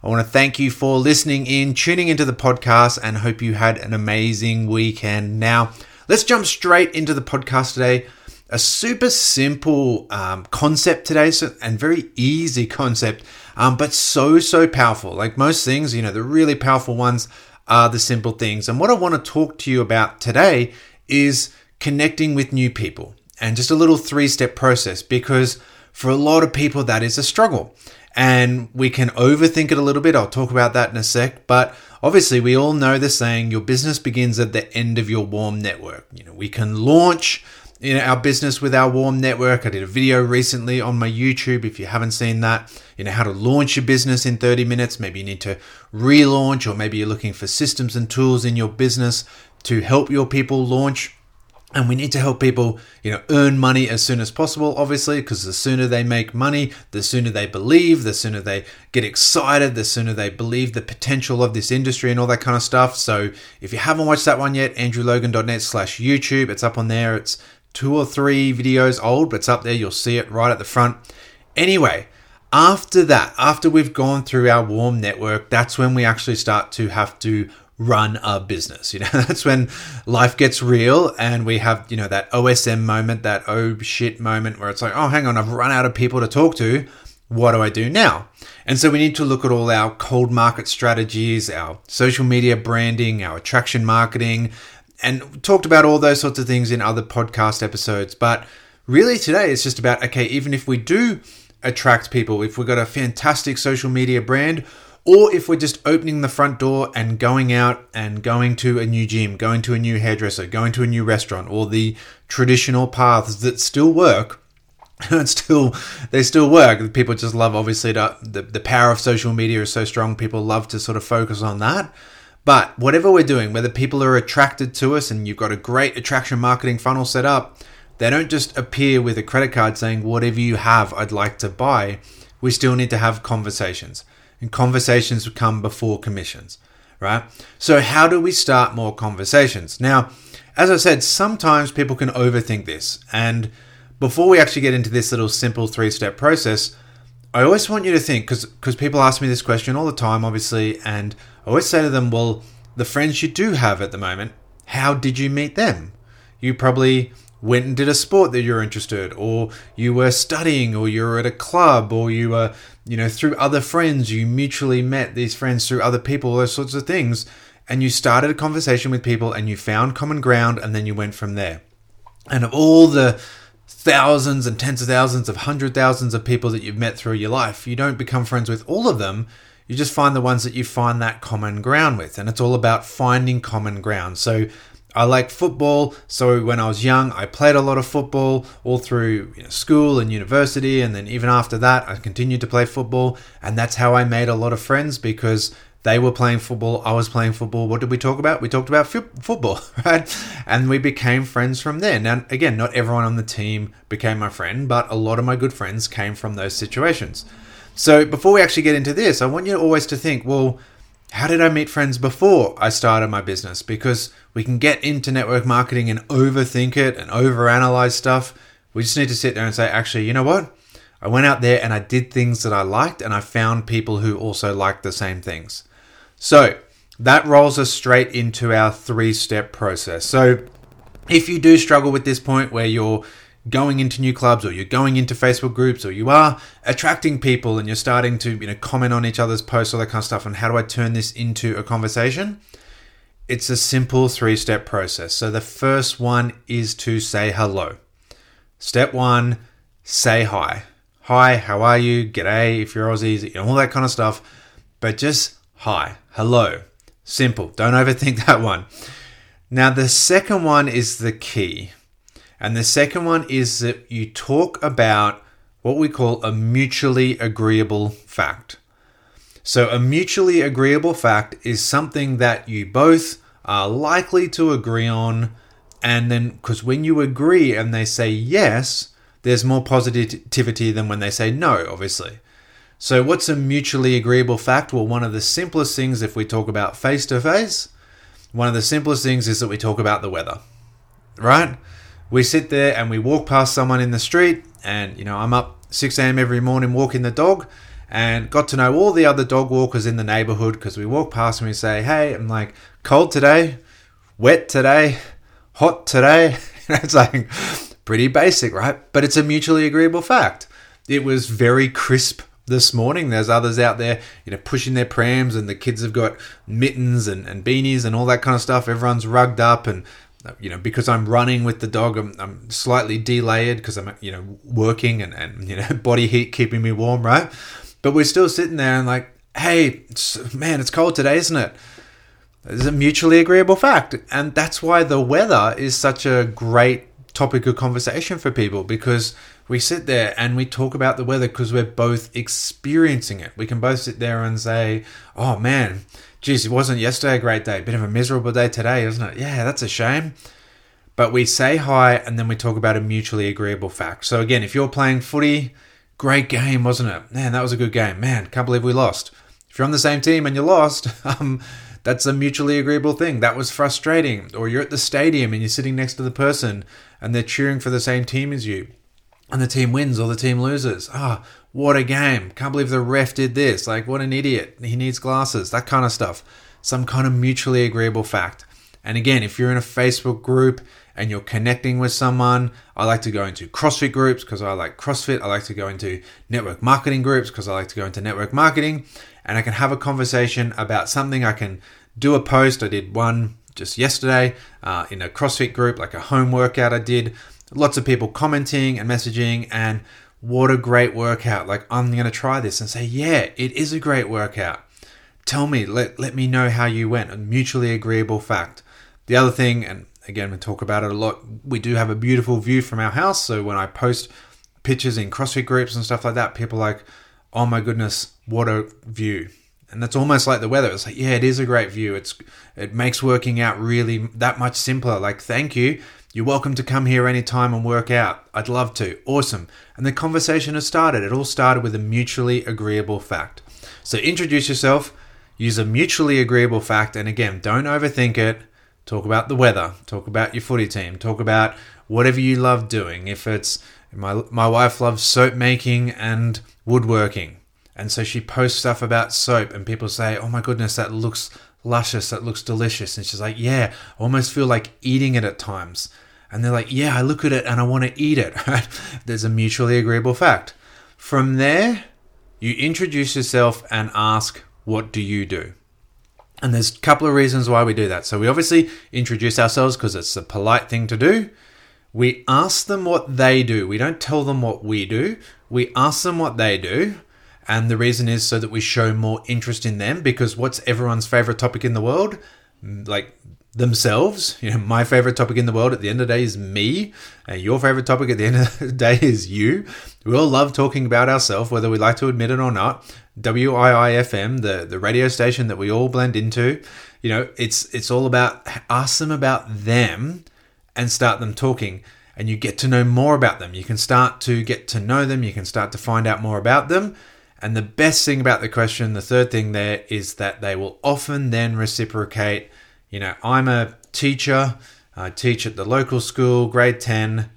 I want to thank you for listening in, tuning into the podcast, and hope you had an amazing weekend. Now, let's jump straight into the podcast today. A super simple um, concept today, so, and very easy concept, um, but so, so powerful. Like most things, you know, the really powerful ones are the simple things. And what I want to talk to you about today is connecting with new people and just a little three step process because for a lot of people, that is a struggle. And we can overthink it a little bit. I'll talk about that in a sec. But obviously, we all know the saying your business begins at the end of your warm network. You know, we can launch you know, our business with our warm network. I did a video recently on my YouTube. If you haven't seen that, you know, how to launch your business in 30 minutes. Maybe you need to relaunch, or maybe you're looking for systems and tools in your business to help your people launch and we need to help people you know earn money as soon as possible obviously because the sooner they make money the sooner they believe the sooner they get excited the sooner they believe the potential of this industry and all that kind of stuff. So if you haven't watched that one yet andrewlogan.net slash youtube. It's up on there. It's two or three videos old but it's up there. You'll see it right at the front. Anyway after that after we've gone through our warm network that's when we actually start to have to run a business. You know, that's when life gets real and we have, you know, that OSM moment, that oh shit moment where it's like, oh, hang on, I've run out of people to talk to. What do I do now? And so we need to look at all our cold market strategies, our social media branding, our attraction marketing, and talked about all those sorts of things in other podcast episodes. But really today it's just about, okay, even if we do attract people, if we've got a fantastic social media brand, or if we're just opening the front door and going out and going to a new gym, going to a new hairdresser, going to a new restaurant, or the traditional paths that still work. And still, they still work. People just love, obviously, to, the, the power of social media is so strong. People love to sort of focus on that. But whatever we're doing, whether people are attracted to us and you've got a great attraction marketing funnel set up, they don't just appear with a credit card saying, whatever you have, I'd like to buy. We still need to have conversations and conversations come before commissions, right? So, how do we start more conversations? Now, as I said, sometimes people can overthink this. And before we actually get into this little simple three step process, I always want you to think because people ask me this question all the time, obviously, and I always say to them, well, the friends you do have at the moment, how did you meet them? You probably went and did a sport that you're interested or you were studying or you were at a club or you were you know through other friends you mutually met these friends through other people those sorts of things and you started a conversation with people and you found common ground and then you went from there. And of all the thousands and tens of thousands of hundred thousands of people that you've met through your life you don't become friends with all of them. You just find the ones that you find that common ground with. And it's all about finding common ground. So I like football, so when I was young, I played a lot of football all through you know, school and university, and then even after that, I continued to play football, and that's how I made a lot of friends because they were playing football, I was playing football. What did we talk about? We talked about f- football, right? And we became friends from there. Now, again, not everyone on the team became my friend, but a lot of my good friends came from those situations. So before we actually get into this, I want you always to think, well, how did I meet friends before I started my business? Because we can get into network marketing and overthink it and overanalyze stuff. We just need to sit there and say, actually, you know what? I went out there and I did things that I liked and I found people who also liked the same things. So that rolls us straight into our three step process. So if you do struggle with this point where you're going into new clubs or you're going into Facebook groups or you are attracting people and you're starting to you know comment on each other's posts all that kind of stuff and how do I turn this into a conversation? It's a simple three step process. So the first one is to say hello. Step 1 say hi. Hi how are you? G'day if you're Aussies you know, all that kind of stuff. But just hi hello. Simple. Don't overthink that one. Now the second one is the key and the second one is that you talk about what we call a mutually agreeable fact. So, a mutually agreeable fact is something that you both are likely to agree on. And then, because when you agree and they say yes, there's more positivity than when they say no, obviously. So, what's a mutually agreeable fact? Well, one of the simplest things, if we talk about face to face, one of the simplest things is that we talk about the weather, right? We sit there and we walk past someone in the street, and you know, I'm up 6 a.m. every morning walking the dog, and got to know all the other dog walkers in the neighborhood because we walk past and we say, Hey, I'm like, cold today, wet today, hot today. it's like pretty basic, right? But it's a mutually agreeable fact. It was very crisp this morning. There's others out there, you know, pushing their prams, and the kids have got mittens and, and beanies and all that kind of stuff. Everyone's rugged up, and you know, because I'm running with the dog, I'm, I'm slightly delayed because I'm, you know, working and, and you know, body heat keeping me warm, right? But we're still sitting there and like, hey, it's, man, it's cold today, isn't it? It's a mutually agreeable fact, and that's why the weather is such a great topic of conversation for people because we sit there and we talk about the weather because we're both experiencing it. We can both sit there and say, oh man, geez, it wasn't yesterday a great day, bit of a miserable day today, isn't it? Yeah, that's a shame. But we say hi and then we talk about a mutually agreeable fact. So again, if you're playing footy, great game, wasn't it? Man, that was a good game. Man, can't believe we lost. If you're on the same team and you lost, um, that's a mutually agreeable thing. That was frustrating. Or you're at the stadium and you're sitting next to the person and they're cheering for the same team as you and the team wins or the team loses. Ah, oh, what a game. Can't believe the ref did this. Like, what an idiot. He needs glasses. That kind of stuff. Some kind of mutually agreeable fact. And again, if you're in a Facebook group and you're connecting with someone, I like to go into CrossFit groups because I like CrossFit. I like to go into network marketing groups because I like to go into network marketing. And I can have a conversation about something. I can do a post. I did one just yesterday uh, in a CrossFit group, like a home workout I did lots of people commenting and messaging and what a great workout. Like i'm going to try this and say yeah it is a great workout. Tell me let, let me know how you went. A mutually agreeable fact. The other thing and again we talk about it a lot we do have a beautiful view from our house. So when i post pictures in crossfit groups and stuff like that people like oh my goodness what a view and that's almost like the weather it's like yeah it is a great view it's it makes working out really that much simpler like thank you you're welcome to come here anytime and work out. I'd love to. Awesome. And the conversation has started. It all started with a mutually agreeable fact. So introduce yourself, use a mutually agreeable fact, and again, don't overthink it. Talk about the weather, talk about your footy team, talk about whatever you love doing. If it's my my wife loves soap making and woodworking. And so she posts stuff about soap and people say, "Oh my goodness, that looks luscious, that looks delicious. And she's like, Yeah, I almost feel like eating it at times. And they're like, Yeah, I look at it and I want to eat it. There's a mutually agreeable fact. From there, you introduce yourself and ask, What do you do? And there's a couple of reasons why we do that. So we obviously introduce ourselves because it's a polite thing to do. We ask them what they do. We don't tell them what we do. We ask them what they do. And the reason is so that we show more interest in them because what's everyone's favorite topic in the world? Like themselves. You know, my favorite topic in the world at the end of the day is me, and your favorite topic at the end of the day is you. We all love talking about ourselves, whether we like to admit it or not. WIIFM, the, the radio station that we all blend into, you know, it's it's all about ask them about them and start them talking and you get to know more about them. You can start to get to know them, you can start to find out more about them and the best thing about the question, the third thing there, is that they will often then reciprocate. You know, I'm a teacher, I teach at the local school, grade 10.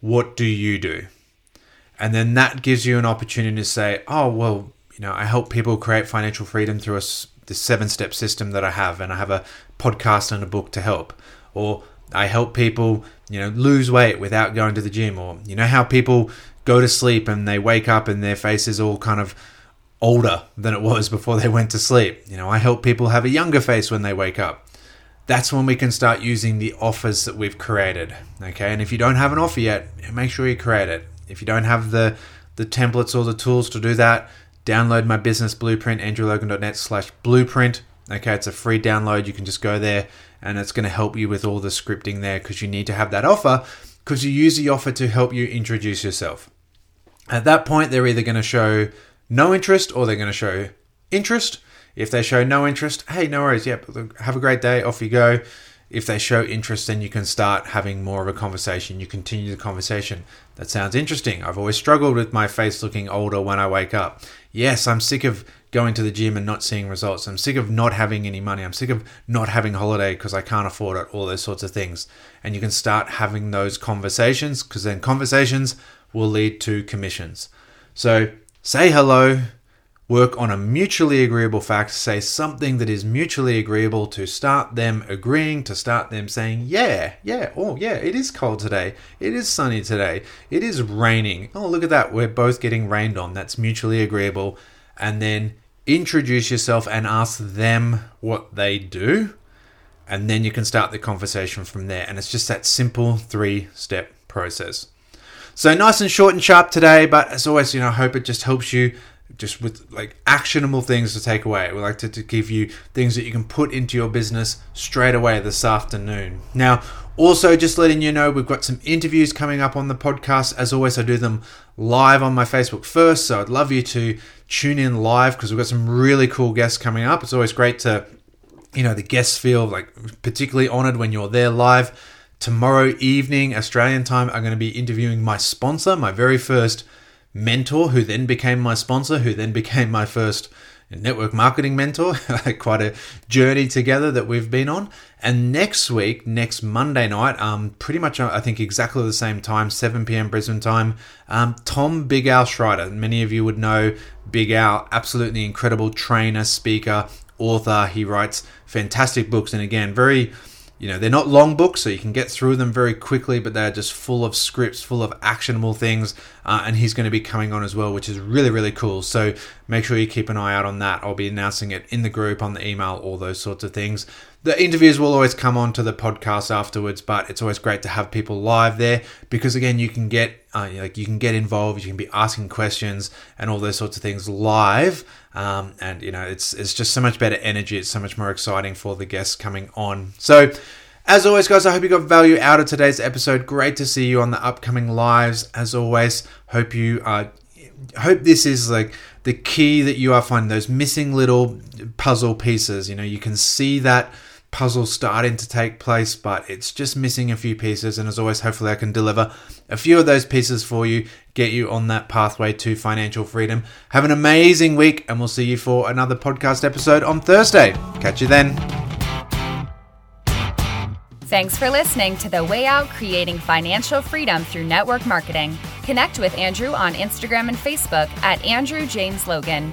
What do you do? And then that gives you an opportunity to say, oh, well, you know, I help people create financial freedom through a, this seven step system that I have, and I have a podcast and a book to help. Or I help people, you know, lose weight without going to the gym. Or, you know, how people go to sleep and they wake up and their face is all kind of older than it was before they went to sleep. You know, I help people have a younger face when they wake up. That's when we can start using the offers that we've created. Okay, and if you don't have an offer yet, make sure you create it. If you don't have the the templates or the tools to do that, download my business blueprint, andrewlogan.net slash blueprint. Okay, it's a free download. You can just go there and it's going to help you with all the scripting there because you need to have that offer because you use the offer to help you introduce yourself. At that point, they're either going to show no interest or they're going to show interest. If they show no interest, hey, no worries. Yep, have a great day. Off you go. If they show interest, then you can start having more of a conversation. You continue the conversation. That sounds interesting. I've always struggled with my face looking older when I wake up. Yes, I'm sick of going to the gym and not seeing results. I'm sick of not having any money. I'm sick of not having holiday because I can't afford it, all those sorts of things. And you can start having those conversations because then conversations will lead to commissions. So say hello, work on a mutually agreeable fact, say something that is mutually agreeable to start them agreeing, to start them saying, yeah, yeah, oh, yeah, it is cold today. It is sunny today. It is raining. Oh, look at that. We're both getting rained on. That's mutually agreeable. And then introduce yourself and ask them what they do. And then you can start the conversation from there. And it's just that simple three step process. So nice and short and sharp today, but as always, you know, I hope it just helps you just with like actionable things to take away. We like to, to give you things that you can put into your business straight away this afternoon. Now, also, just letting you know, we've got some interviews coming up on the podcast. As always, I do them live on my Facebook first, so I'd love you to tune in live because we've got some really cool guests coming up. It's always great to, you know, the guests feel like particularly honored when you're there live. Tomorrow evening, Australian time, I'm going to be interviewing my sponsor, my very first mentor, who then became my sponsor, who then became my first network marketing mentor. Quite a journey together that we've been on. And next week, next Monday night, um, pretty much I think exactly the same time, 7 p.m. Brisbane time, um, Tom Big Al Schreiter. Many of you would know Big Al, absolutely incredible trainer, speaker, author. He writes fantastic books, and again, very you know, they're not long books, so you can get through them very quickly, but they're just full of scripts, full of actionable things. Uh, and he's going to be coming on as well, which is really, really cool. So make sure you keep an eye out on that. I'll be announcing it in the group, on the email, all those sorts of things. The interviews will always come on to the podcast afterwards, but it's always great to have people live there because again, you can get uh, like you can get involved, you can be asking questions and all those sorts of things live, um, and you know it's it's just so much better energy. It's so much more exciting for the guests coming on. So. As always, guys, I hope you got value out of today's episode. Great to see you on the upcoming lives. As always, hope you uh, hope this is like the key that you are finding those missing little puzzle pieces. You know, you can see that puzzle starting to take place, but it's just missing a few pieces. And as always, hopefully, I can deliver a few of those pieces for you, get you on that pathway to financial freedom. Have an amazing week, and we'll see you for another podcast episode on Thursday. Catch you then. Thanks for listening to The Way Out Creating Financial Freedom Through Network Marketing. Connect with Andrew on Instagram and Facebook at Andrew James Logan.